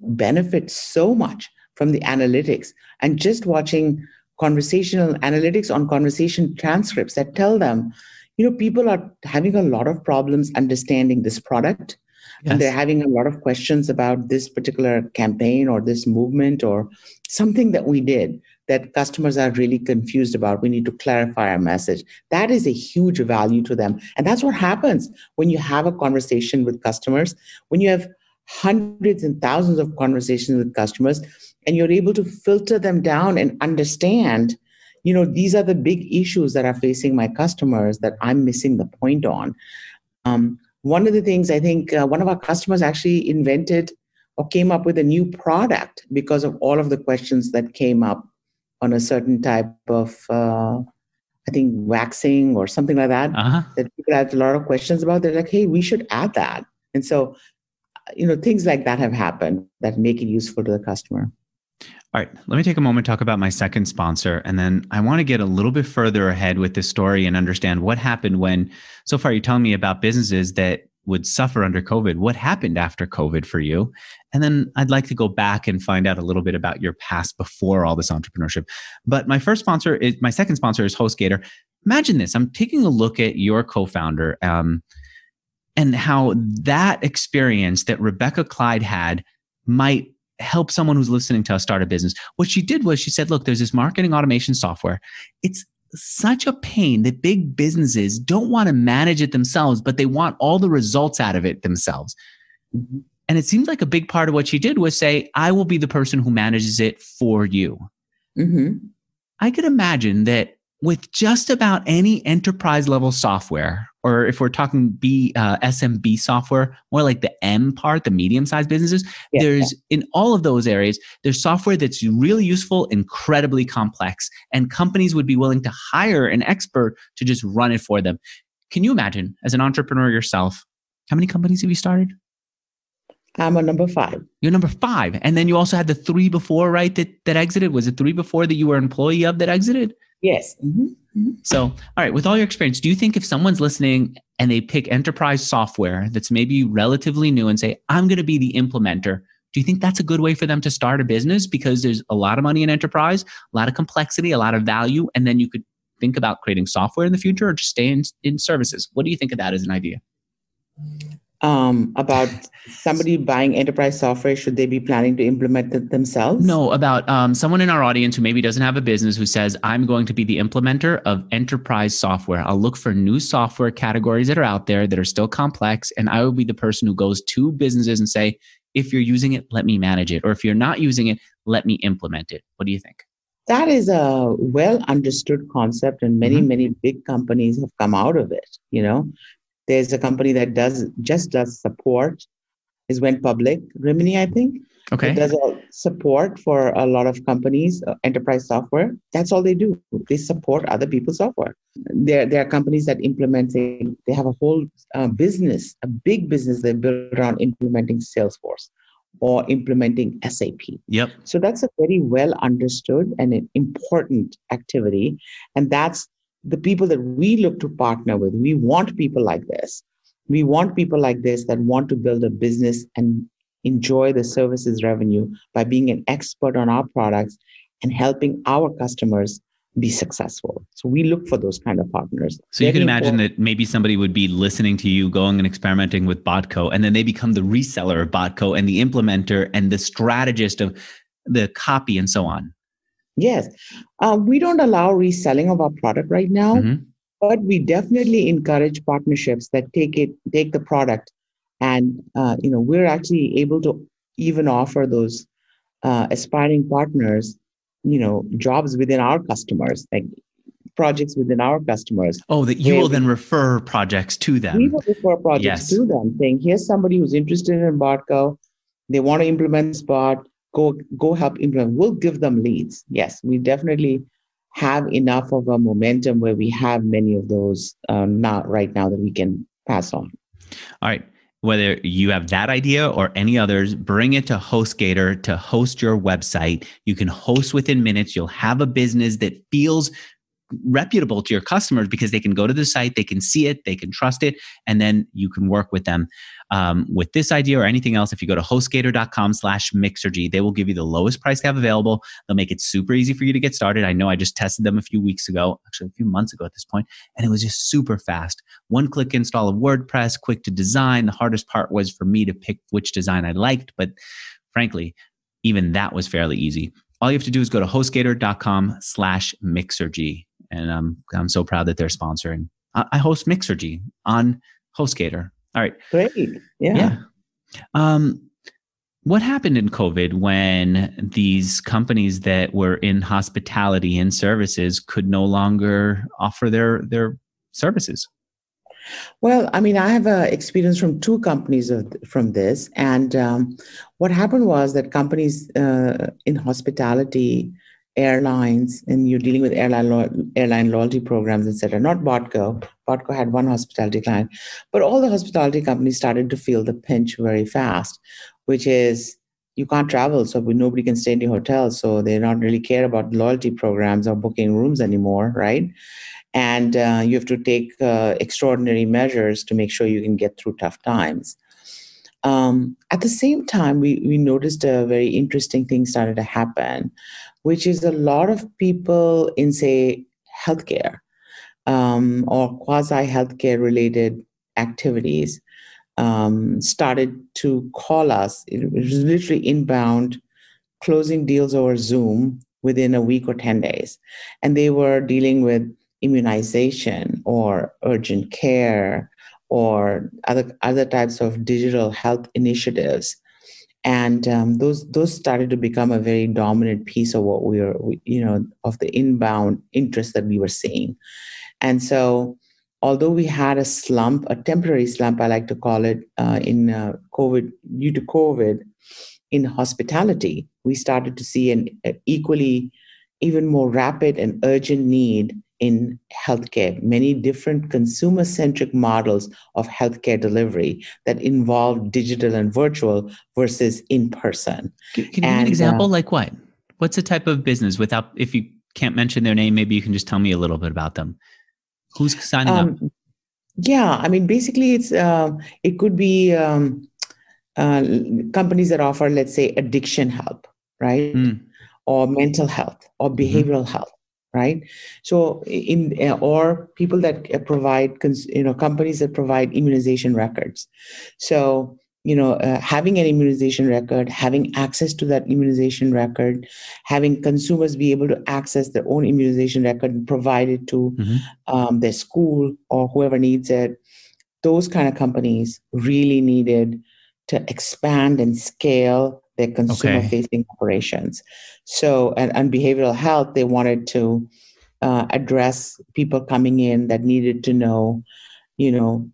benefit so much from the analytics and just watching conversational analytics on conversation transcripts that tell them you know people are having a lot of problems understanding this product yes. and they're having a lot of questions about this particular campaign or this movement or something that we did that customers are really confused about. We need to clarify our message. That is a huge value to them. And that's what happens when you have a conversation with customers. When you have hundreds and thousands of conversations with customers and you're able to filter them down and understand you know these are the big issues that are facing my customers that i'm missing the point on um, one of the things i think uh, one of our customers actually invented or came up with a new product because of all of the questions that came up on a certain type of uh, i think waxing or something like that uh-huh. that people had a lot of questions about. They're like hey we should add that. And so you know things like that have happened that make it useful to the customer All right, let me take a moment to talk about my second sponsor. And then I want to get a little bit further ahead with this story and understand what happened when, so far, you're telling me about businesses that would suffer under COVID. What happened after COVID for you? And then I'd like to go back and find out a little bit about your past before all this entrepreneurship. But my first sponsor is my second sponsor is HostGator. Imagine this I'm taking a look at your co founder um, and how that experience that Rebecca Clyde had might help someone who's listening to us start a business. What she did was she said, look, there's this marketing automation software. It's such a pain that big businesses don't want to manage it themselves, but they want all the results out of it themselves. Mm-hmm. And it seems like a big part of what she did was say, I will be the person who manages it for you. Mm-hmm. I could imagine that with just about any enterprise level software, or if we're talking B uh, SMB software, more like the M part, the medium sized businesses, yeah, there's yeah. in all of those areas, there's software that's really useful, incredibly complex, and companies would be willing to hire an expert to just run it for them. Can you imagine, as an entrepreneur yourself, how many companies have you started? I'm a number five. You're number five, and then you also had the three before, right? That that exited. Was it three before that you were employee of that exited? Yes. Mm-hmm. Mm-hmm. So, all right, with all your experience, do you think if someone's listening and they pick enterprise software that's maybe relatively new and say, I'm going to be the implementer, do you think that's a good way for them to start a business? Because there's a lot of money in enterprise, a lot of complexity, a lot of value, and then you could think about creating software in the future or just stay in, in services. What do you think of that as an idea? Um, about somebody buying enterprise software should they be planning to implement it themselves? No about um, someone in our audience who maybe doesn't have a business who says i'm going to be the implementer of enterprise software. I'll look for new software categories that are out there that are still complex and i will be the person who goes to businesses and say if you're using it let me manage it or if you're not using it let me implement it what do you think? That is a well understood concept and many mm-hmm. many big companies have come out of it you know there's a company that does just does support. Is went public. Rimini, I think. Okay. It does support for a lot of companies, uh, enterprise software. That's all they do. They support other people's software. There, there are companies that implement. They, they have a whole uh, business, a big business they build around implementing Salesforce or implementing SAP. Yep. So that's a very well understood and an important activity, and that's the people that we look to partner with, we want people like this. We want people like this that want to build a business and enjoy the services revenue by being an expert on our products and helping our customers be successful. So we look for those kind of partners. So you can imagine that maybe somebody would be listening to you, going and experimenting with Botco, and then they become the reseller of Botco and the implementer and the strategist of the copy and so on. Yes. Uh, we don't allow reselling of our product right now, mm-hmm. but we definitely encourage partnerships that take it, take the product, and uh, you know we're actually able to even offer those uh, aspiring partners, you know, jobs within our customers, like projects within our customers. Oh, that you will then refer projects to them. We will refer projects yes. to them, saying, "Here's somebody who's interested in Botco. They want to implement Spot go go help implement. We'll give them leads. Yes, we definitely have enough of a momentum where we have many of those um, not right now that we can pass on. All right. Whether you have that idea or any others, bring it to HostGator to host your website. You can host within minutes. You'll have a business that feels reputable to your customers because they can go to the site, they can see it, they can trust it, and then you can work with them um, with this idea or anything else. If you go to hostgator.com slash mixergy, they will give you the lowest price they have available. They'll make it super easy for you to get started. I know I just tested them a few weeks ago, actually a few months ago at this point, and it was just super fast. One click install of WordPress, quick to design. The hardest part was for me to pick which design I liked, but frankly, even that was fairly easy. All you have to do is go to hostgator.com slash mixergy and I'm I'm so proud that they're sponsoring. I, I host Mixergy on HostGator. All right, great, yeah. yeah. Um, what happened in COVID when these companies that were in hospitality and services could no longer offer their their services? Well, I mean, I have uh, experience from two companies of, from this, and um, what happened was that companies uh, in hospitality airlines and you're dealing with airline lo- airline loyalty programs, etc. Not Botco. Botco had one hospitality client, but all the hospitality companies started to feel the pinch very fast, which is you can't travel, so nobody can stay in your hotel. So they don't really care about loyalty programs or booking rooms anymore, right? And uh, you have to take uh, extraordinary measures to make sure you can get through tough times. Um, at the same time, we, we noticed a very interesting thing started to happen, which is a lot of people in, say, healthcare um, or quasi healthcare related activities um, started to call us. It was literally inbound, closing deals over Zoom within a week or 10 days. And they were dealing with immunization or urgent care or other, other types of digital health initiatives. And um, those those started to become a very dominant piece of what we were, you know, of the inbound interest that we were seeing. And so although we had a slump, a temporary slump, I like to call it, uh, in uh, COVID, due to COVID, in hospitality, we started to see an, an equally, even more rapid and urgent need in healthcare, many different consumer centric models of healthcare delivery that involve digital and virtual versus in person. Can, can you and, give an example? Uh, like what? What's the type of business without, if you can't mention their name, maybe you can just tell me a little bit about them. Who's signing um, up? Yeah, I mean, basically, it's uh, it could be um, uh, companies that offer, let's say, addiction help, right, mm. or mental health, or mm-hmm. behavioral mm-hmm. health, right. So, in uh, or people that uh, provide, you know, companies that provide immunization records. So, you know, uh, having an immunization record, having access to that immunization record, having consumers be able to access their own immunization record and provide it to mm-hmm. um, their school or whoever needs it. Those kind of companies really needed to expand and scale their consumer facing okay. operations. So, and, and behavioral health, they wanted to uh, address people coming in that needed to know, you know,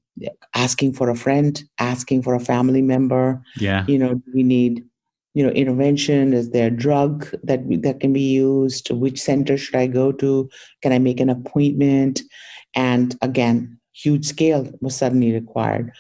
asking for a friend, asking for a family member. Yeah. You know, we need, you know, intervention. Is there a drug that that can be used? Which center should I go to? Can I make an appointment? And again, huge scale was suddenly required.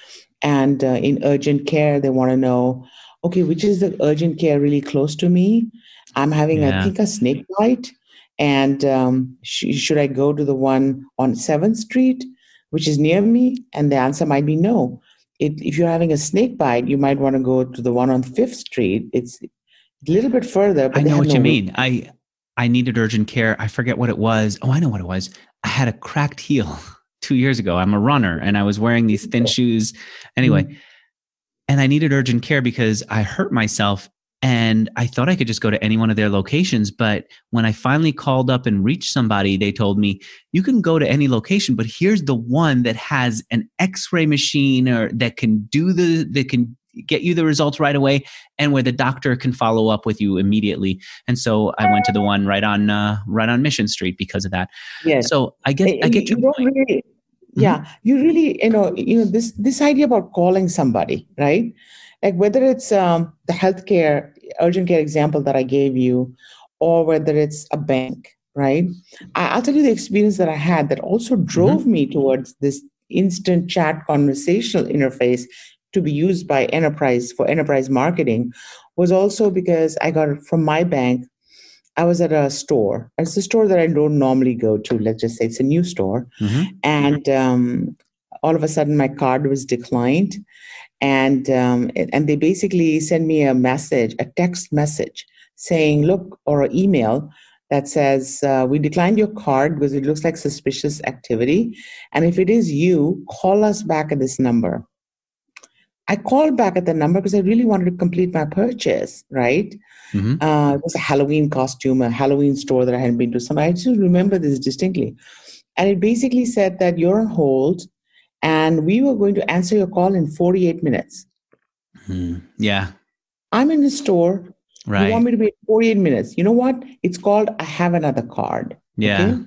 And uh, in urgent care, they want to know, okay, which is the urgent care really close to me? I'm having, yeah. I think, a snake bite. And um, sh- should I go to the one on 7th Street? which is near me? And the answer might be no. It, if you're having a snake bite, you might want to go to the one on Fifth Street. It's a little bit further. I know what no you mean. I I needed urgent care. I forget what it was. Oh, I know what it was. I had a cracked heel two years ago. I'm a runner, and I was wearing these thin shoes. Anyway, mm-hmm. and I needed urgent care because I hurt myself and I thought I could just go to any one of their locations. But when I finally called up and reached somebody, they told me, you can go to any location, but here's the one that has an x-ray machine or that can do the, that can get you the results right away and where the doctor can follow up with you immediately. And so I went to the one right on, uh, right on mission street because of that. yeah So I get, I get you. you really, yeah, mm-hmm. you really, you know, you know, this, this idea about calling somebody, right? like whether it's um, the healthcare urgent care example that I gave you, or whether it's a bank, right? I, will tell you the experience that I had that also drove mm-hmm. me towards this instant chat conversational interface to be used by enterprise for enterprise marketing was also because I got it from my bank. I was at a store. It's a store that I don't normally go to. Let's just say it's a new store. Mm-hmm. And um, all of a sudden, my card was declined and um, and they basically send me a message, a text message saying, "Look," or an email that says, uh, "We declined your card because it looks like suspicious activity, and if it is you, call us back at this number." I called back at the number because I really wanted to complete my purchase. Right? Mm-hmm. Uh, it was a Halloween costume, a Halloween store that I hadn't been to. So I just remember this distinctly, and it basically said that you're on hold and we were going to answer your call in 48 minutes. Mm, yeah. I'm in the store. Right. You want me to wait 48 minutes. You know what? It's called I have another card. Yeah. Okay?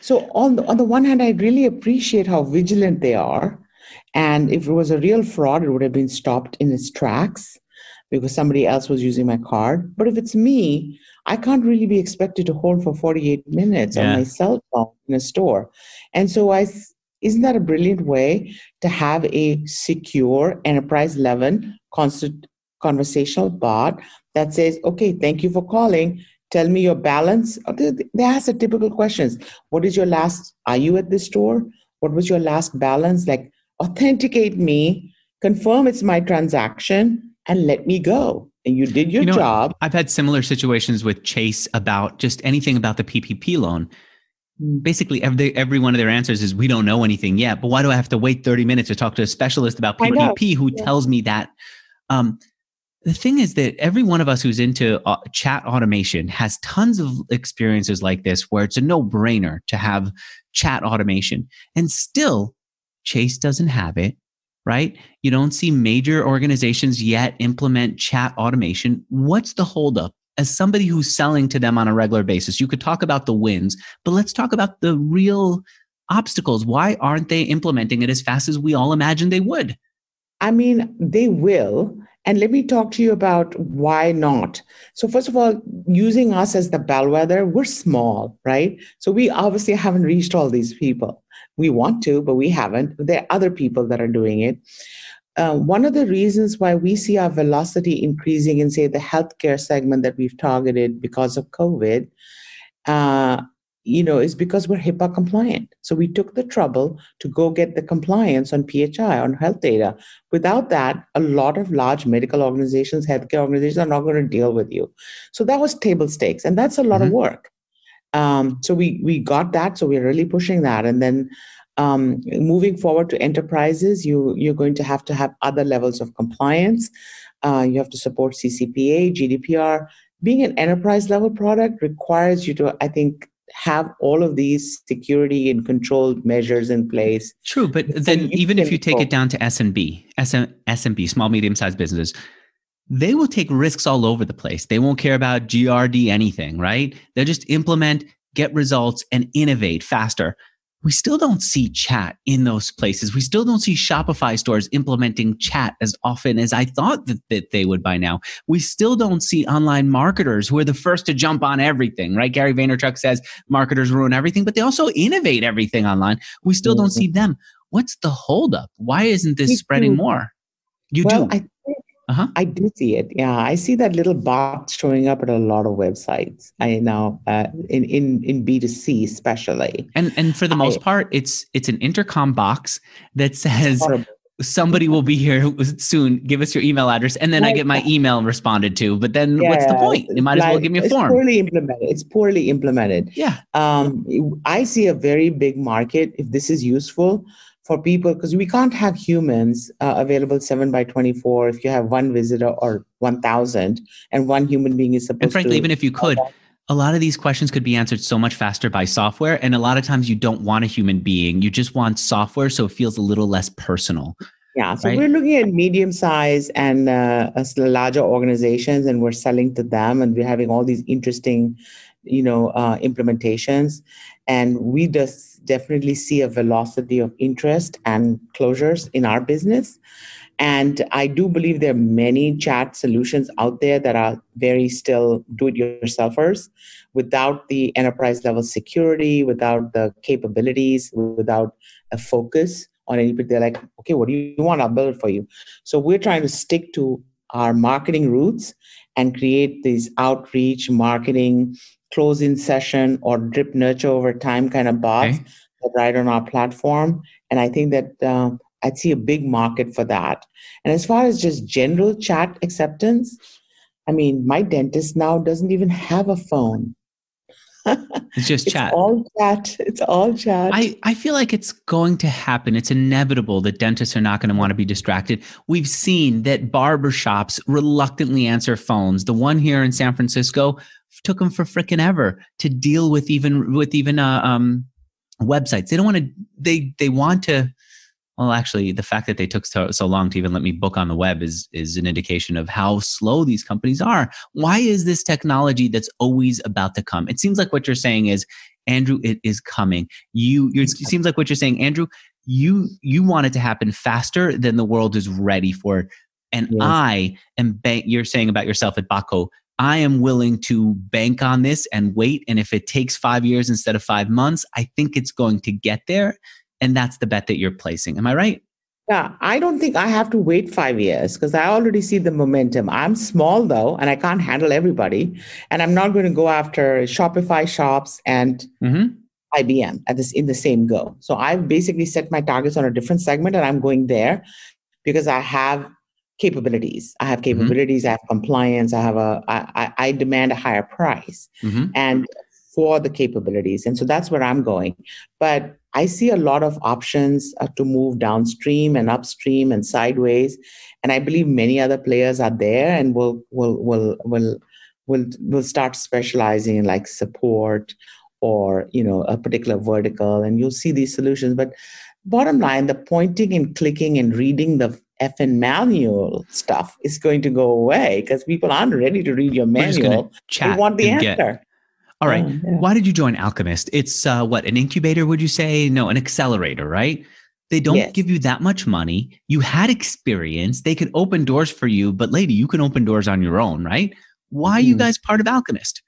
So on the, on the one hand, I really appreciate how vigilant they are. And if it was a real fraud, it would have been stopped in its tracks because somebody else was using my card. But if it's me, I can't really be expected to hold for 48 minutes yeah. on my cell phone in a store. And so I isn't that a brilliant way to have a secure enterprise level constant conversational bot that says, okay, thank you for calling. Tell me your balance. They ask the typical questions. What is your last, are you at this store? What was your last balance? Like, authenticate me, confirm it's my transaction, and let me go. And you did your you know, job. I've had similar situations with Chase about just anything about the PPP loan. Basically, every, every one of their answers is, We don't know anything yet. But why do I have to wait 30 minutes to talk to a specialist about PPP who yeah. tells me that? Um, the thing is that every one of us who's into uh, chat automation has tons of experiences like this where it's a no brainer to have chat automation. And still, Chase doesn't have it, right? You don't see major organizations yet implement chat automation. What's the holdup? As somebody who's selling to them on a regular basis, you could talk about the wins, but let's talk about the real obstacles. Why aren't they implementing it as fast as we all imagined they would? I mean, they will. And let me talk to you about why not. So, first of all, using us as the bellwether, we're small, right? So, we obviously haven't reached all these people. We want to, but we haven't. There are other people that are doing it. Uh, one of the reasons why we see our velocity increasing in, say, the healthcare segment that we've targeted because of COVID, uh, you know, is because we're HIPAA compliant. So we took the trouble to go get the compliance on PHI, on health data. Without that, a lot of large medical organizations, healthcare organizations are not going to deal with you. So that was table stakes, and that's a lot mm-hmm. of work. Um, so we we got that. So we're really pushing that, and then um, moving forward to enterprises, you you're going to have to have other levels of compliance. Uh, you have to support CCPA, GDPR. Being an enterprise level product requires you to, I think, have all of these security and control measures in place. True, but then even if you take it down to SMB, SM, SMB, small medium sized businesses, they will take risks all over the place. They won't care about GRD anything, right? They'll just implement, get results, and innovate faster we still don't see chat in those places. We still don't see Shopify stores implementing chat as often as I thought that, that they would by now. We still don't see online marketers who are the first to jump on everything, right? Gary Vaynerchuk says marketers ruin everything, but they also innovate everything online. We still mm-hmm. don't see them. What's the holdup? Why isn't this spreading more? You well, do. I uh-huh. I do see it. Yeah, I see that little bot showing up at a lot of websites. I know uh, in in in B two C especially. And and for the most I, part, it's it's an intercom box that says somebody will be here soon. Give us your email address, and then I get my email responded to. But then, yeah, what's the point? You might as well give me a form. It's poorly implemented. It's poorly implemented. Yeah. Um, I see a very big market if this is useful for people because we can't have humans uh, available 7 by 24 if you have one visitor or 1000 and one human being is supposed and frankly to even if you could a lot of these questions could be answered so much faster by software and a lot of times you don't want a human being you just want software so it feels a little less personal yeah so right? we're looking at medium size and uh, larger organizations and we're selling to them and we're having all these interesting you know uh, implementations and we just definitely see a velocity of interest and closures in our business. And I do believe there are many chat solutions out there that are very still do it yourselfers without the enterprise level security, without the capabilities, without a focus on any, they're like, okay, what do you want? I'll build it for you. So we're trying to stick to our marketing roots and create these outreach marketing close in session or drip nurture over time kind of bots okay. that ride on our platform. And I think that um, I'd see a big market for that. And as far as just general chat acceptance, I mean, my dentist now doesn't even have a phone. it's just chat. It's all chat. It's all chat. I, I feel like it's going to happen. It's inevitable that dentists are not going to want to be distracted. We've seen that barbershops reluctantly answer phones. The one here in San Francisco took them for freaking ever to deal with even with even uh, um, websites. They don't want to. They they want to. Well, actually, the fact that they took so, so long to even let me book on the web is is an indication of how slow these companies are. Why is this technology that's always about to come? It seems like what you're saying is, Andrew, it is coming. You, it seems like what you're saying, Andrew. You you want it to happen faster than the world is ready for it. And yes. I am. Bank, you're saying about yourself at Botco I am willing to bank on this and wait. And if it takes five years instead of five months, I think it's going to get there. And that's the bet that you're placing. Am I right? Yeah, I don't think I have to wait five years because I already see the momentum. I'm small though, and I can't handle everybody. And I'm not going to go after Shopify shops and mm-hmm. IBM at this in the same go. So I've basically set my targets on a different segment, and I'm going there because I have capabilities. I have mm-hmm. capabilities. Mm-hmm. I have compliance. I have a. I, I demand a higher price, mm-hmm. and for the capabilities, and so that's where I'm going. But I see a lot of options uh, to move downstream and upstream and sideways, and I believe many other players are there and will will will will will will start specializing in like support or you know a particular vertical, and you'll see these solutions. But bottom line, the pointing and clicking and reading the FN manual stuff is going to go away because people aren't ready to read your manual. They want the answer. Get, all right. yeah. Why did you join Alchemist? It's uh, what an incubator, would you say? No, an accelerator, right? They don't yes. give you that much money. You had experience. They can open doors for you, but lady, you can open doors on your own, right? Why are you mm-hmm. guys part of Alchemist?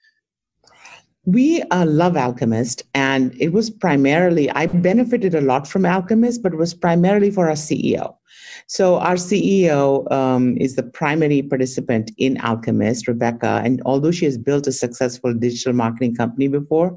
We uh, love Alchemist, and it was primarily, I benefited a lot from Alchemist, but it was primarily for our CEO. So our CEO um, is the primary participant in Alchemist, Rebecca, and although she has built a successful digital marketing company before,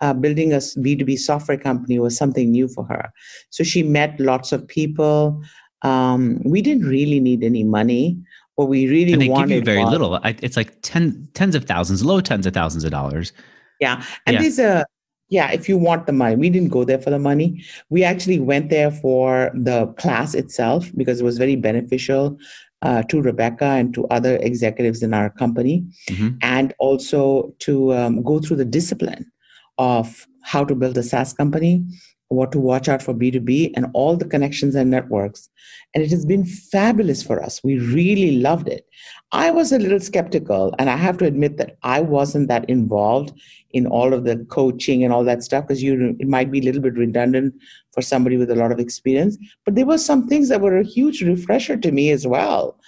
uh, building a B2B software company was something new for her. So she met lots of people. Um, we didn't really need any money. What we really and they wanted give you very was, little. It's like ten, tens of thousands, low tens of thousands of dollars. Yeah, and yeah. there's a yeah, if you want the money, we didn't go there for the money. We actually went there for the class itself because it was very beneficial uh, to Rebecca and to other executives in our company, mm-hmm. and also to um, go through the discipline of how to build a SaaS company, what to watch out for B2B, and all the connections and networks. And it has been fabulous for us. We really loved it. I was a little skeptical, and I have to admit that I wasn't that involved in all of the coaching and all that stuff because you it might be a little bit redundant for somebody with a lot of experience. But there were some things that were a huge refresher to me as well.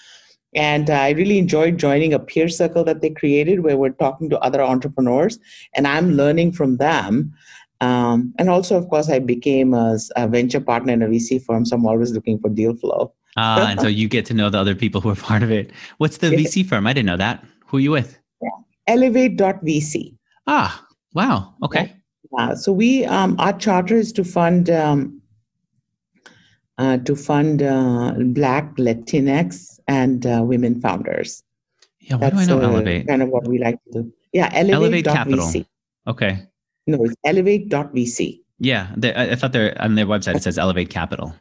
And I really enjoyed joining a peer circle that they created where we're talking to other entrepreneurs and I'm learning from them. Um, and also, of course, I became a, a, venture partner in a VC firm, so I'm always looking for deal flow. Ah, and so you get to know the other people who are part of it. What's the. VC firm? I didn't know that. Who are you with? Yeah. Elevate.vc. Ah, wow. Okay. Yeah. So we, um, our charter is to fund, um, uh, to fund uh, Black, Latinx, and uh, women founders. Yeah. Why That's, do I know uh, Elevate? Kind of what we like to do. Yeah. Elevate, Elevate Capital. VC. Okay. No, it's elevate.vc. Yeah. They, I thought they're on their website, it says Elevate Capital.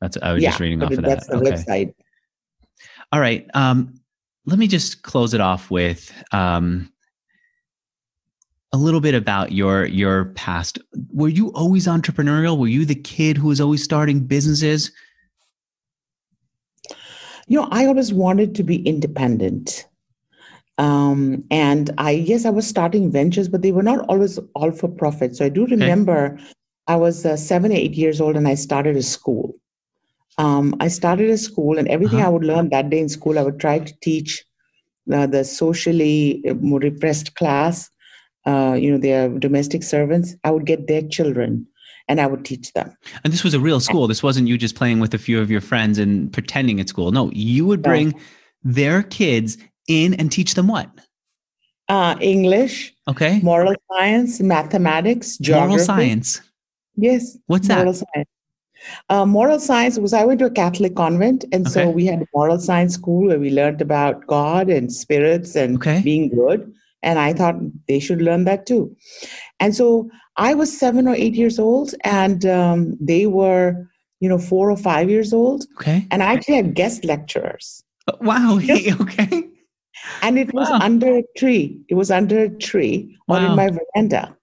That's, I was yeah, just reading off of that. That's the okay. website. All right. Um, let me just close it off with um, a little bit about your your past. Were you always entrepreneurial? Were you the kid who was always starting businesses? You know, I always wanted to be independent. Um, and I, yes, I was starting ventures, but they were not always all for profit. So I do remember okay. I was uh, seven, eight years old and I started a school. Um, I started a school, and everything uh-huh. I would learn that day in school, I would try to teach uh, the socially uh, more repressed class uh, you know, their domestic servants, I would get their children and I would teach them. And this was a real school. This wasn't you just playing with a few of your friends and pretending at school. No, you would bring their kids in and teach them what? Uh, English. Okay. Moral science, mathematics, geography. Moral science. Yes. What's moral that? Science. Uh, moral science was I went to a Catholic convent, and okay. so we had a moral science school where we learned about God and spirits and okay. being good. And I thought they should learn that too. And so I was seven or eight years old, and um, they were, you know, four or five years old. Okay. And I actually had guest lecturers. Uh, wow. okay. And it was wow. under a tree. It was under a tree wow. or in my veranda.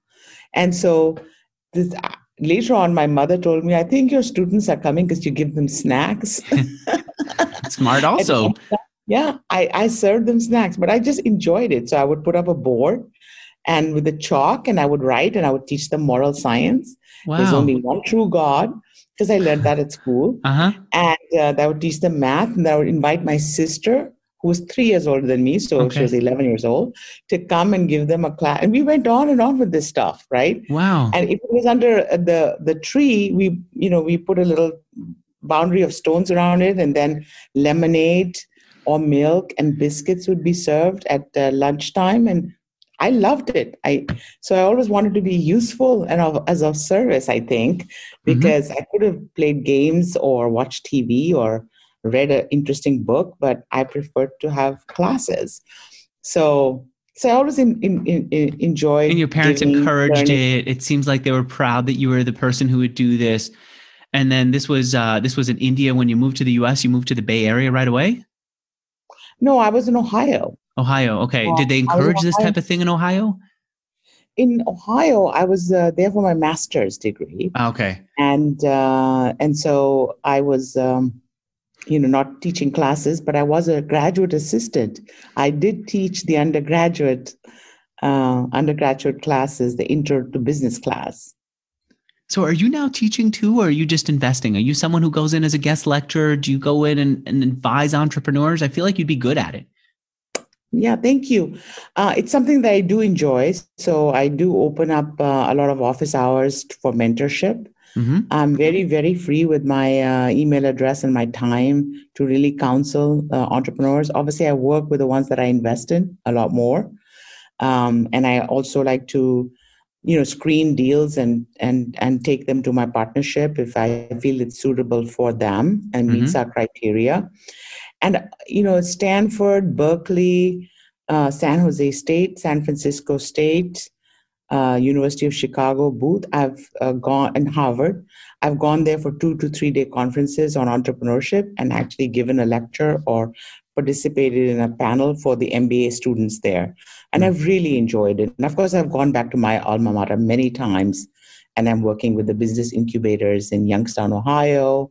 And so this, later on, my mother told me, I think your students are coming because you give them snacks. Smart, also. Yeah, I, I served them snacks, but I just enjoyed it. So I would put up a board and with the chalk and I would write and I would teach them moral science. Wow. There's only one true God because I learned that at school. Uh-huh. And uh, I would teach them math and I would invite my sister who was three years older than me, so okay. she was 11 years old, to come and give them a class. And we went on and on with this stuff, right? Wow. And if it was under the, the tree, we, you know, we put a little boundary of stones around it, and then lemonade or milk and biscuits would be served at uh, lunchtime, and I loved it. I so I always wanted to be useful and of, as of service. I think mm-hmm. because mm-hmm. I could have played games or watched TV or read an interesting book, but I preferred to have classes. So so I always in, in, in, enjoyed. And your parents giving, encouraged learning. it. It seems like they were proud that you were the person who would do this. And then this was uh, this was in India when you moved to the U.S. You moved to the Bay Area right away. No, I was in Ohio. Ohio. Okay. Did they encourage this type of thing in Ohio? In Ohio, I was uh, there for my master's degree. Okay. And uh, and so I was. Um, you know, not teaching classes, but I was a graduate assistant. I did teach the undergraduate uh, undergraduate classes, the intro to business class. So, are you now teaching too, or are you just investing? Are you someone who goes in as a guest lecturer? Do you go in and, and advise entrepreneurs? I feel like you'd be good at it. Yeah, thank you. Uh, it's something that I do enjoy. So, I do open up uh, a lot of office hours for mentorship. Mm-hmm. I'm very, very free with my uh, email address and my time to really counsel uh, entrepreneurs. Obviously, I work with the ones that I invest in a lot more. Um, and I also like to, you know, screen deals and and and take them to my partnership if I feel it's suitable for them and meets mm-hmm. our criteria. And you know, Stanford, Berkeley, uh, San Jose State, San Francisco State, uh, University of Chicago booth. I've uh, gone in Harvard. I've gone there for two to three day conferences on entrepreneurship and actually given a lecture or participated in a panel for the MBA students there. And I've really enjoyed it. And of course, I've gone back to my alma mater many times, and I'm working with the business incubators in Youngstown, Ohio,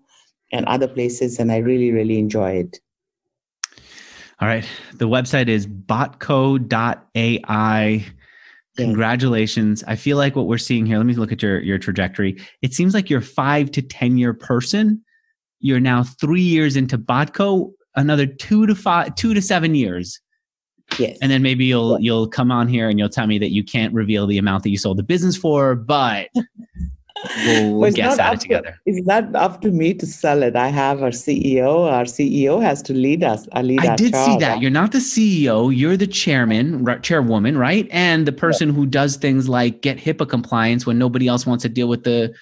and other places, and I really, really enjoy it. All right. The website is botco.ai Congratulations. I feel like what we're seeing here, let me look at your, your trajectory. It seems like you're five to 10 year person. You're now three years into Botco, another two to five, two to seven years. Yes. And then maybe you'll you'll come on here and you'll tell me that you can't reveal the amount that you sold the business for, but we'll, we'll guess at it together. To, it's not up to me to sell it. I have our CEO. Our CEO has to lead us. I lead. I did see that. You're not the CEO. You're the chairman, right, chairwoman, right? And the person yeah. who does things like get HIPAA compliance when nobody else wants to deal with the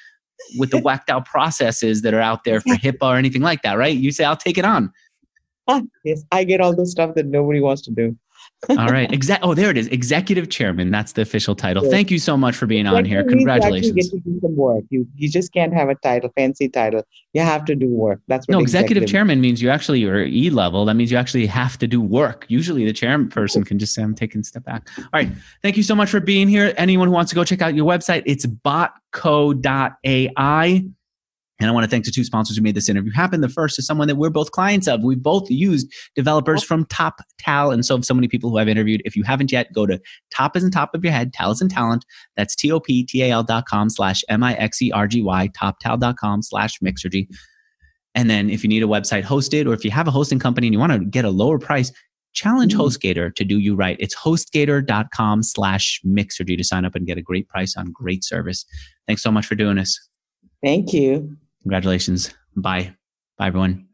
with the whacked out processes that are out there for HIPAA or anything like that, right? You say, "I'll take it on." Ah, yes, I get all the stuff that nobody wants to do. All right. Exa- oh, there it is. Executive chairman. That's the official title. Yes. Thank you so much for being on here. Congratulations. You get to do some work. You you just can't have a title, fancy title. You have to do work. That's what no executive, executive chairman means. You actually are E level. That means you actually have to do work. Usually, the chairperson can just say, "I'm taking a step back." All right. Thank you so much for being here. Anyone who wants to go check out your website, it's botco.ai. And I want to thank the two sponsors who made this interview happen. The first is someone that we're both clients of. We both used developers from Top Tal. And so so many people who I've interviewed. If you haven't yet, go to top is in top of your head, tal is in talent. That's T-O-P-T-A-L dot com slash M-I-X-E-R-G-Y, toptal.com slash mixergy. And then if you need a website hosted or if you have a hosting company and you want to get a lower price, challenge mm. HostGator to do you right. It's hostgator.com slash mixergy to sign up and get a great price on great service. Thanks so much for doing this. Thank you. Congratulations. Bye. Bye, everyone.